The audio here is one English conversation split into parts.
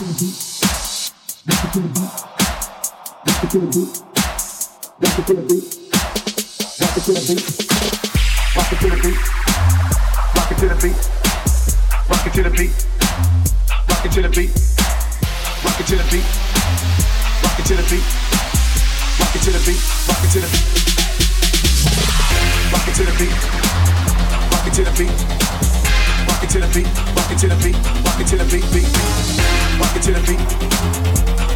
to the beat. Rock it to the beat. Rock it to the beat. Rock it to the beat. Rock it to the beat. Rock it to the beat. Rock it to the beat. Rock it to the beat. Rock it to the beat. Rock it to the beat. Rock it to the beat. Rock it to the beat. Rock it to the beat. Rock it to the beat. Rock it to the beat to the beat, rock it to the beat, rock it to the beat, beat, beat. Rock it to the beat,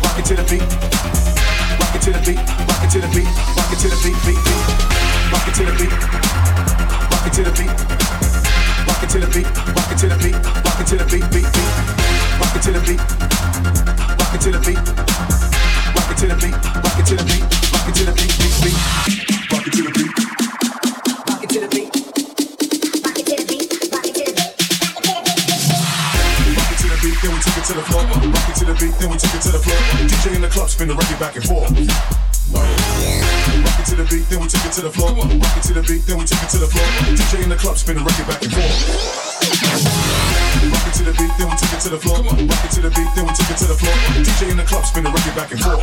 rock it to the beat, rock it to the beat, rock it to the beat, rock it to the beat, beat, beat. Rock it to the beat, rock it to the beat, rock it to the beat, rock it to the beat, rock it to the beat, beat, beat. Rock it to the beat, rock it to the beat, rock it to the beat, rock it to the beat, rock it to the beat, beat, beat. Rock it to the beat. it to the floor, rock it to the beat, then we take it to the floor. DJ in the club, spin the record back and forth. Rock it to the beat, then we take it to the floor. Rock it to the beat, then we take it to the floor. DJ in the club, spin the record back and forth. Rock it to the beat, then we take it to the floor. Rock it to the beat, then we take it to the floor. DJ in the club, spin the record back and forth.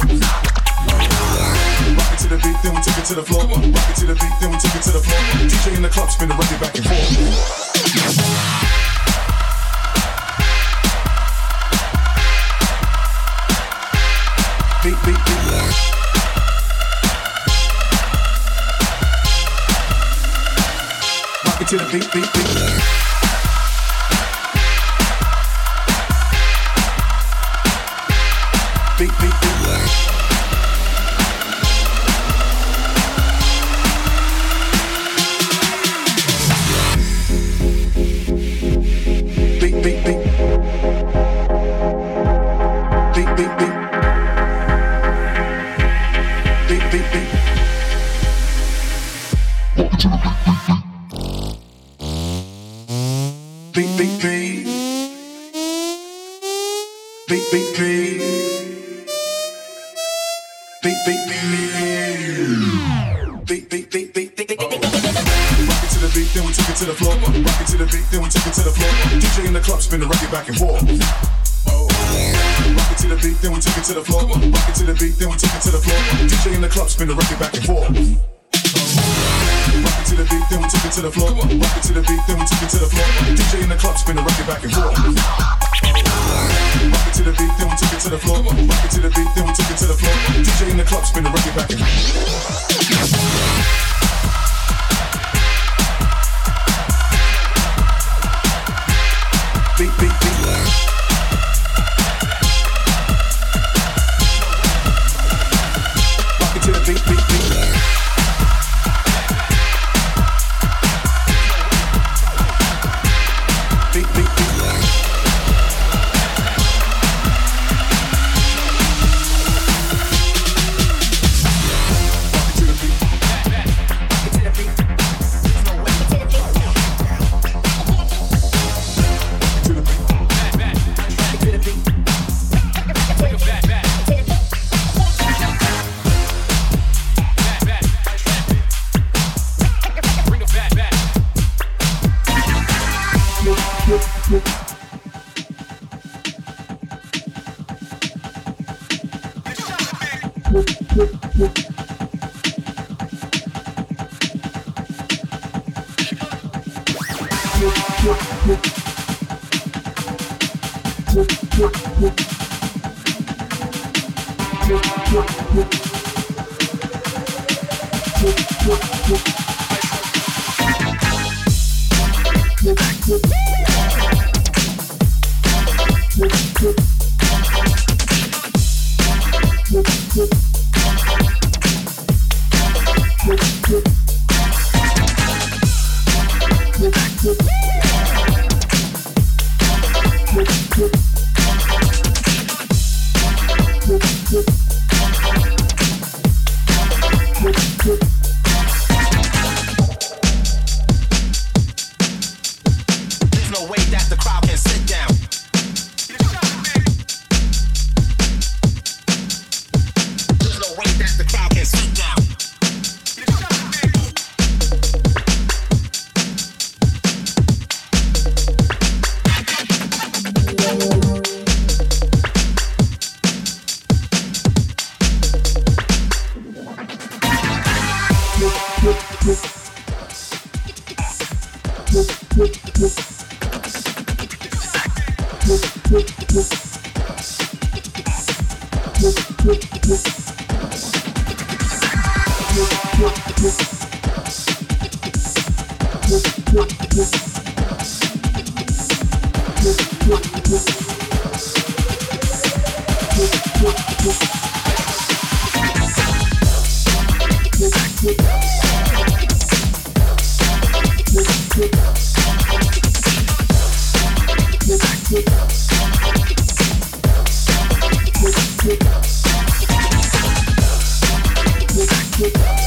Rock it to the beat, then we take it to the floor. Rock it to the beat, then we take it to the floor. DJ in the club, spin the record back and forth. Rock it to the beat, beat, beat. Now.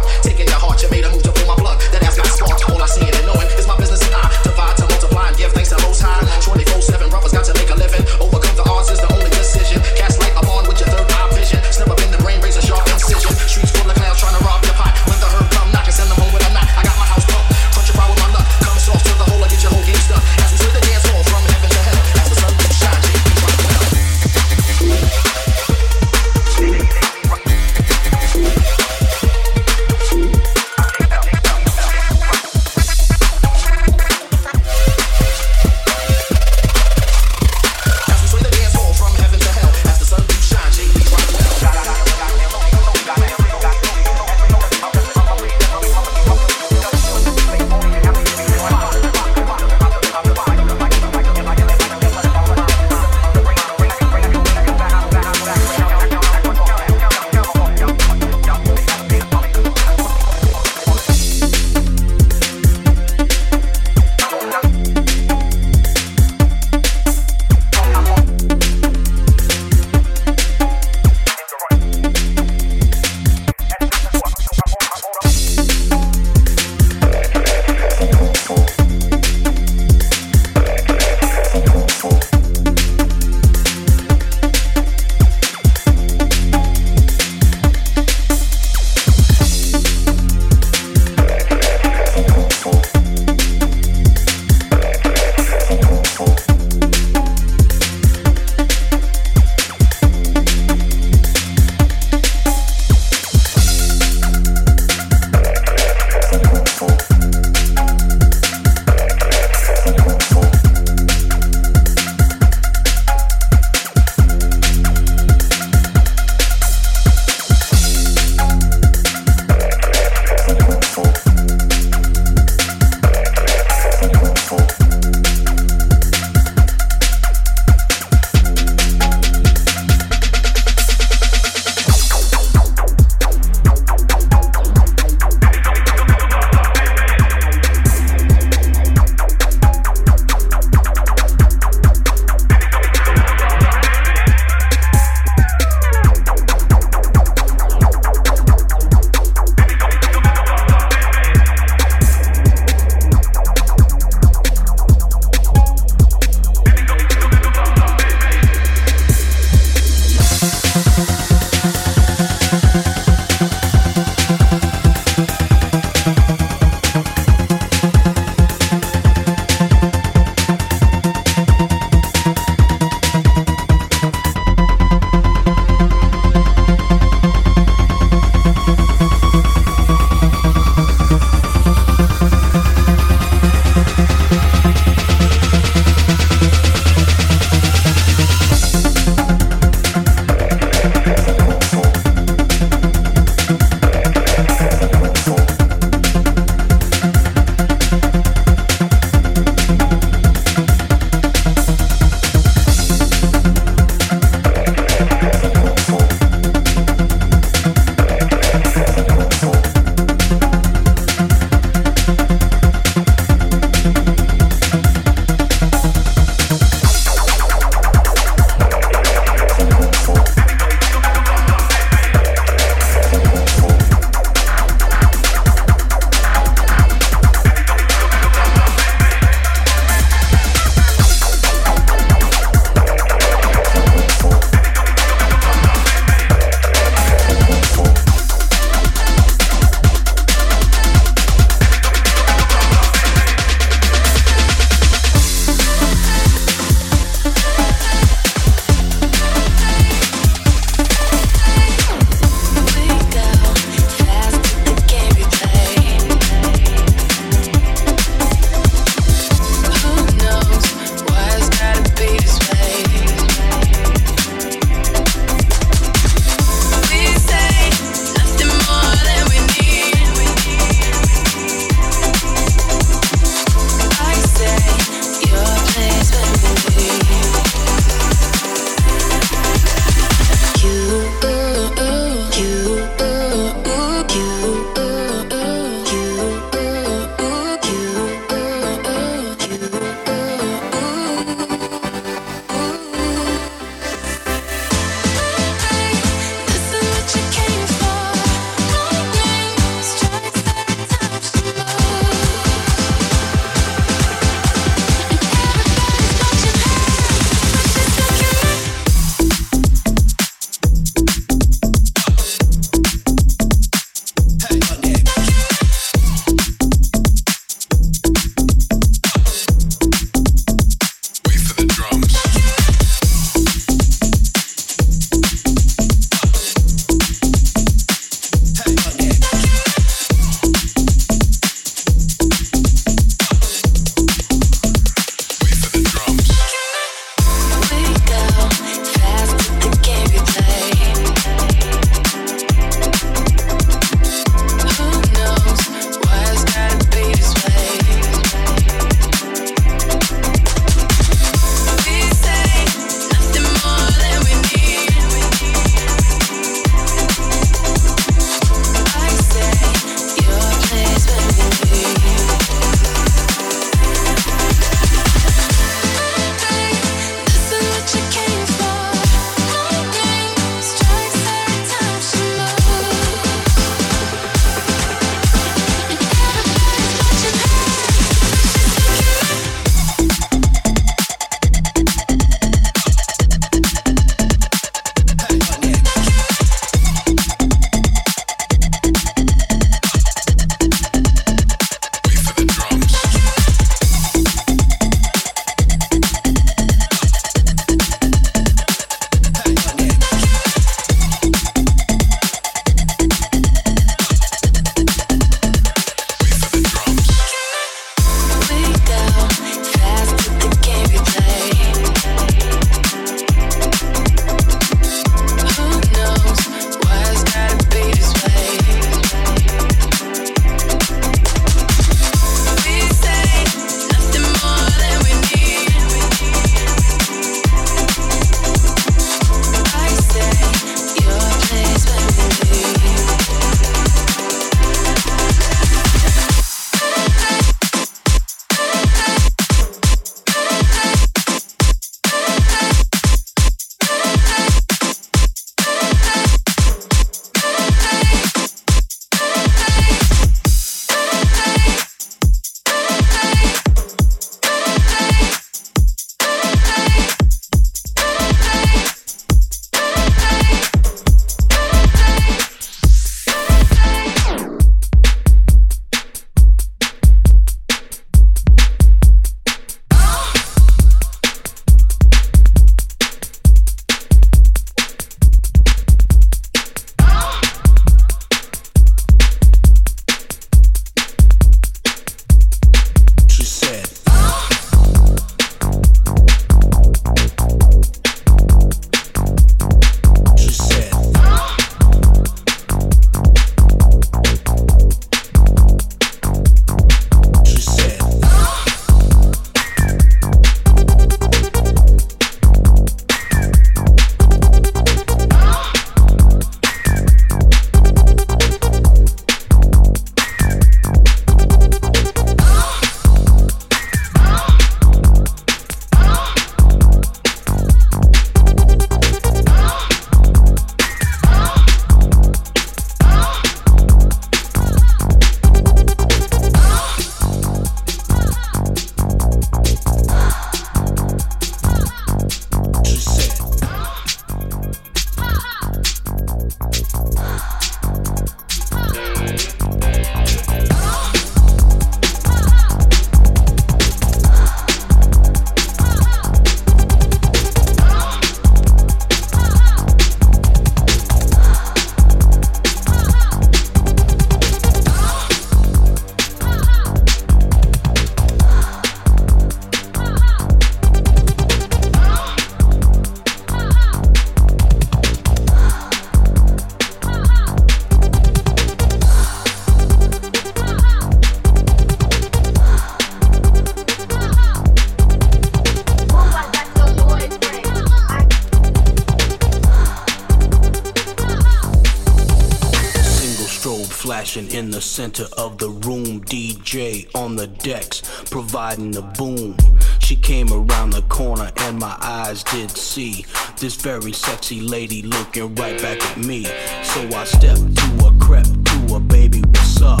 The center of the room. DJ on the decks, providing the boom. She came around the corner and my eyes did see this very sexy lady looking right back at me. So I stepped to her, crept to her, baby, what's up?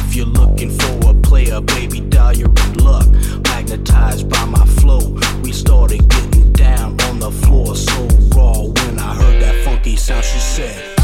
If you're looking for a player, baby, dial your luck. Magnetized by my flow, we started getting down on the floor so raw. When I heard that funky sound, she said.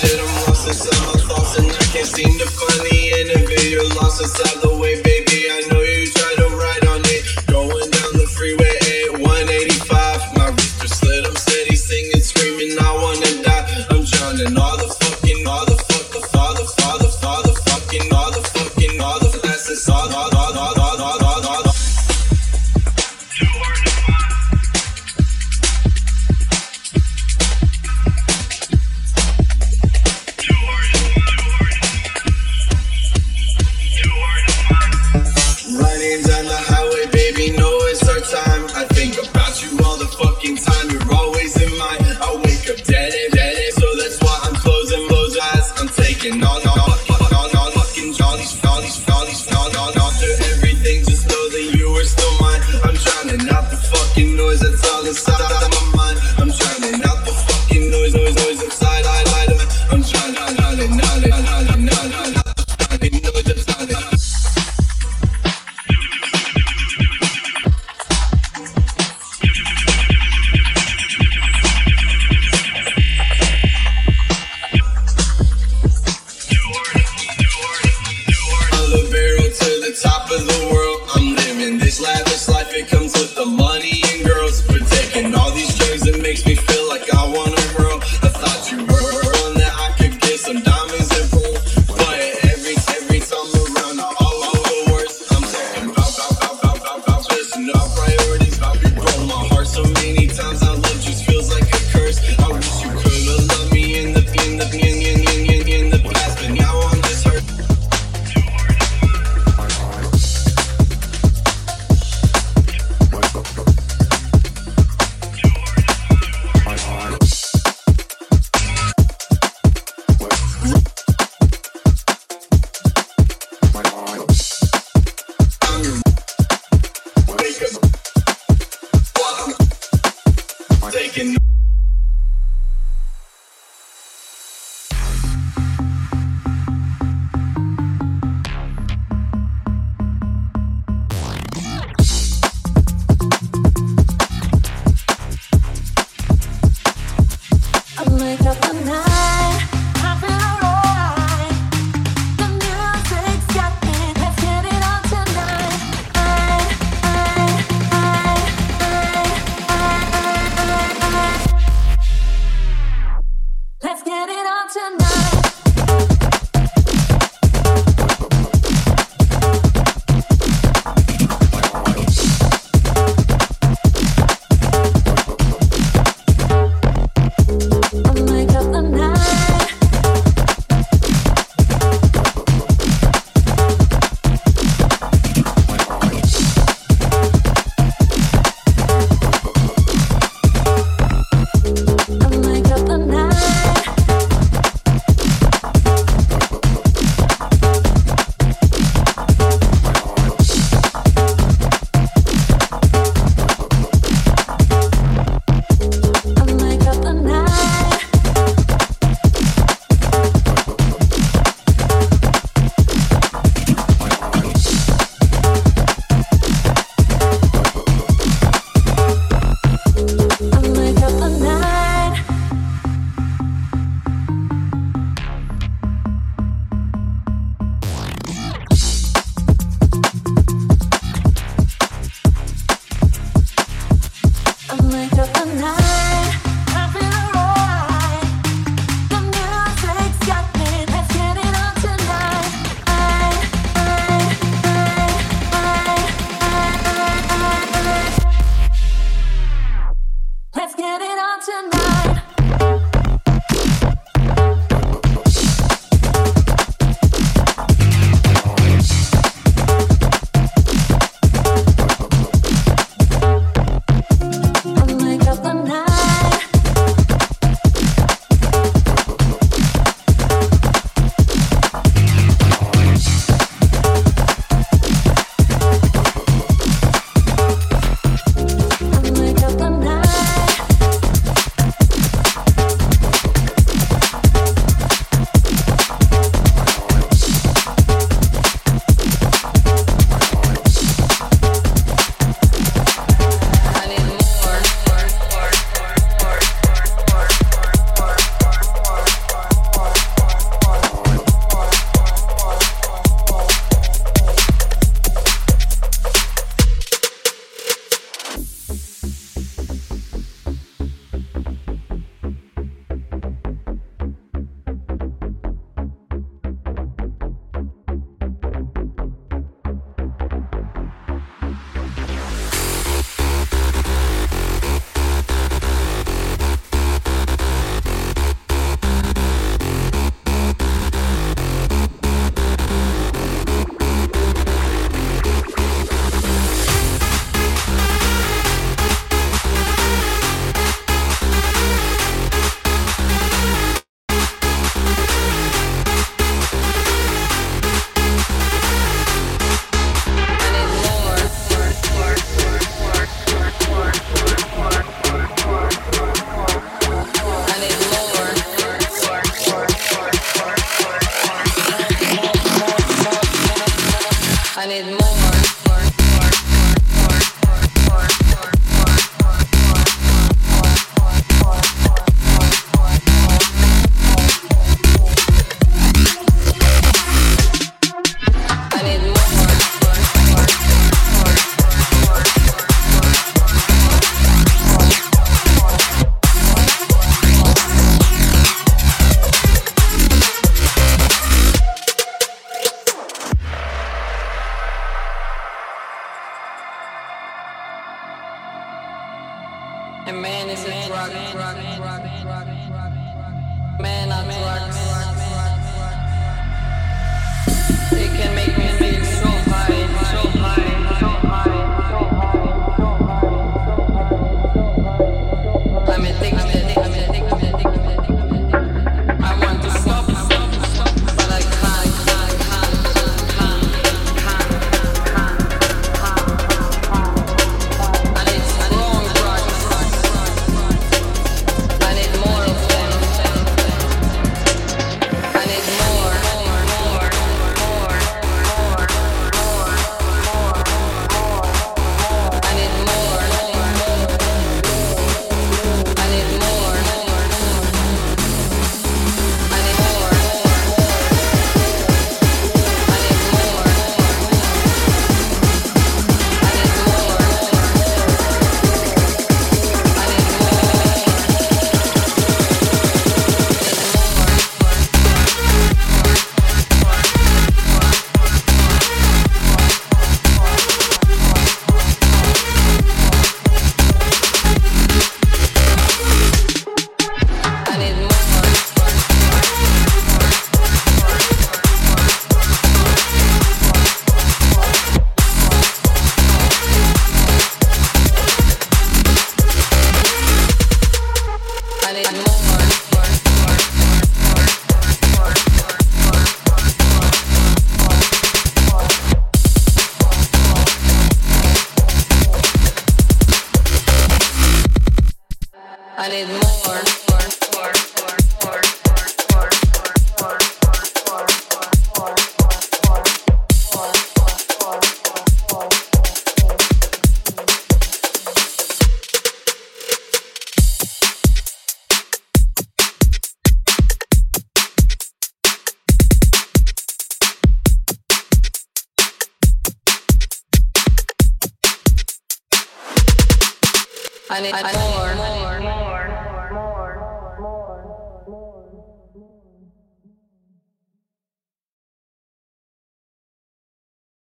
Hit them once inside my thoughts and I can't seem to find the end of it. You're lost inside the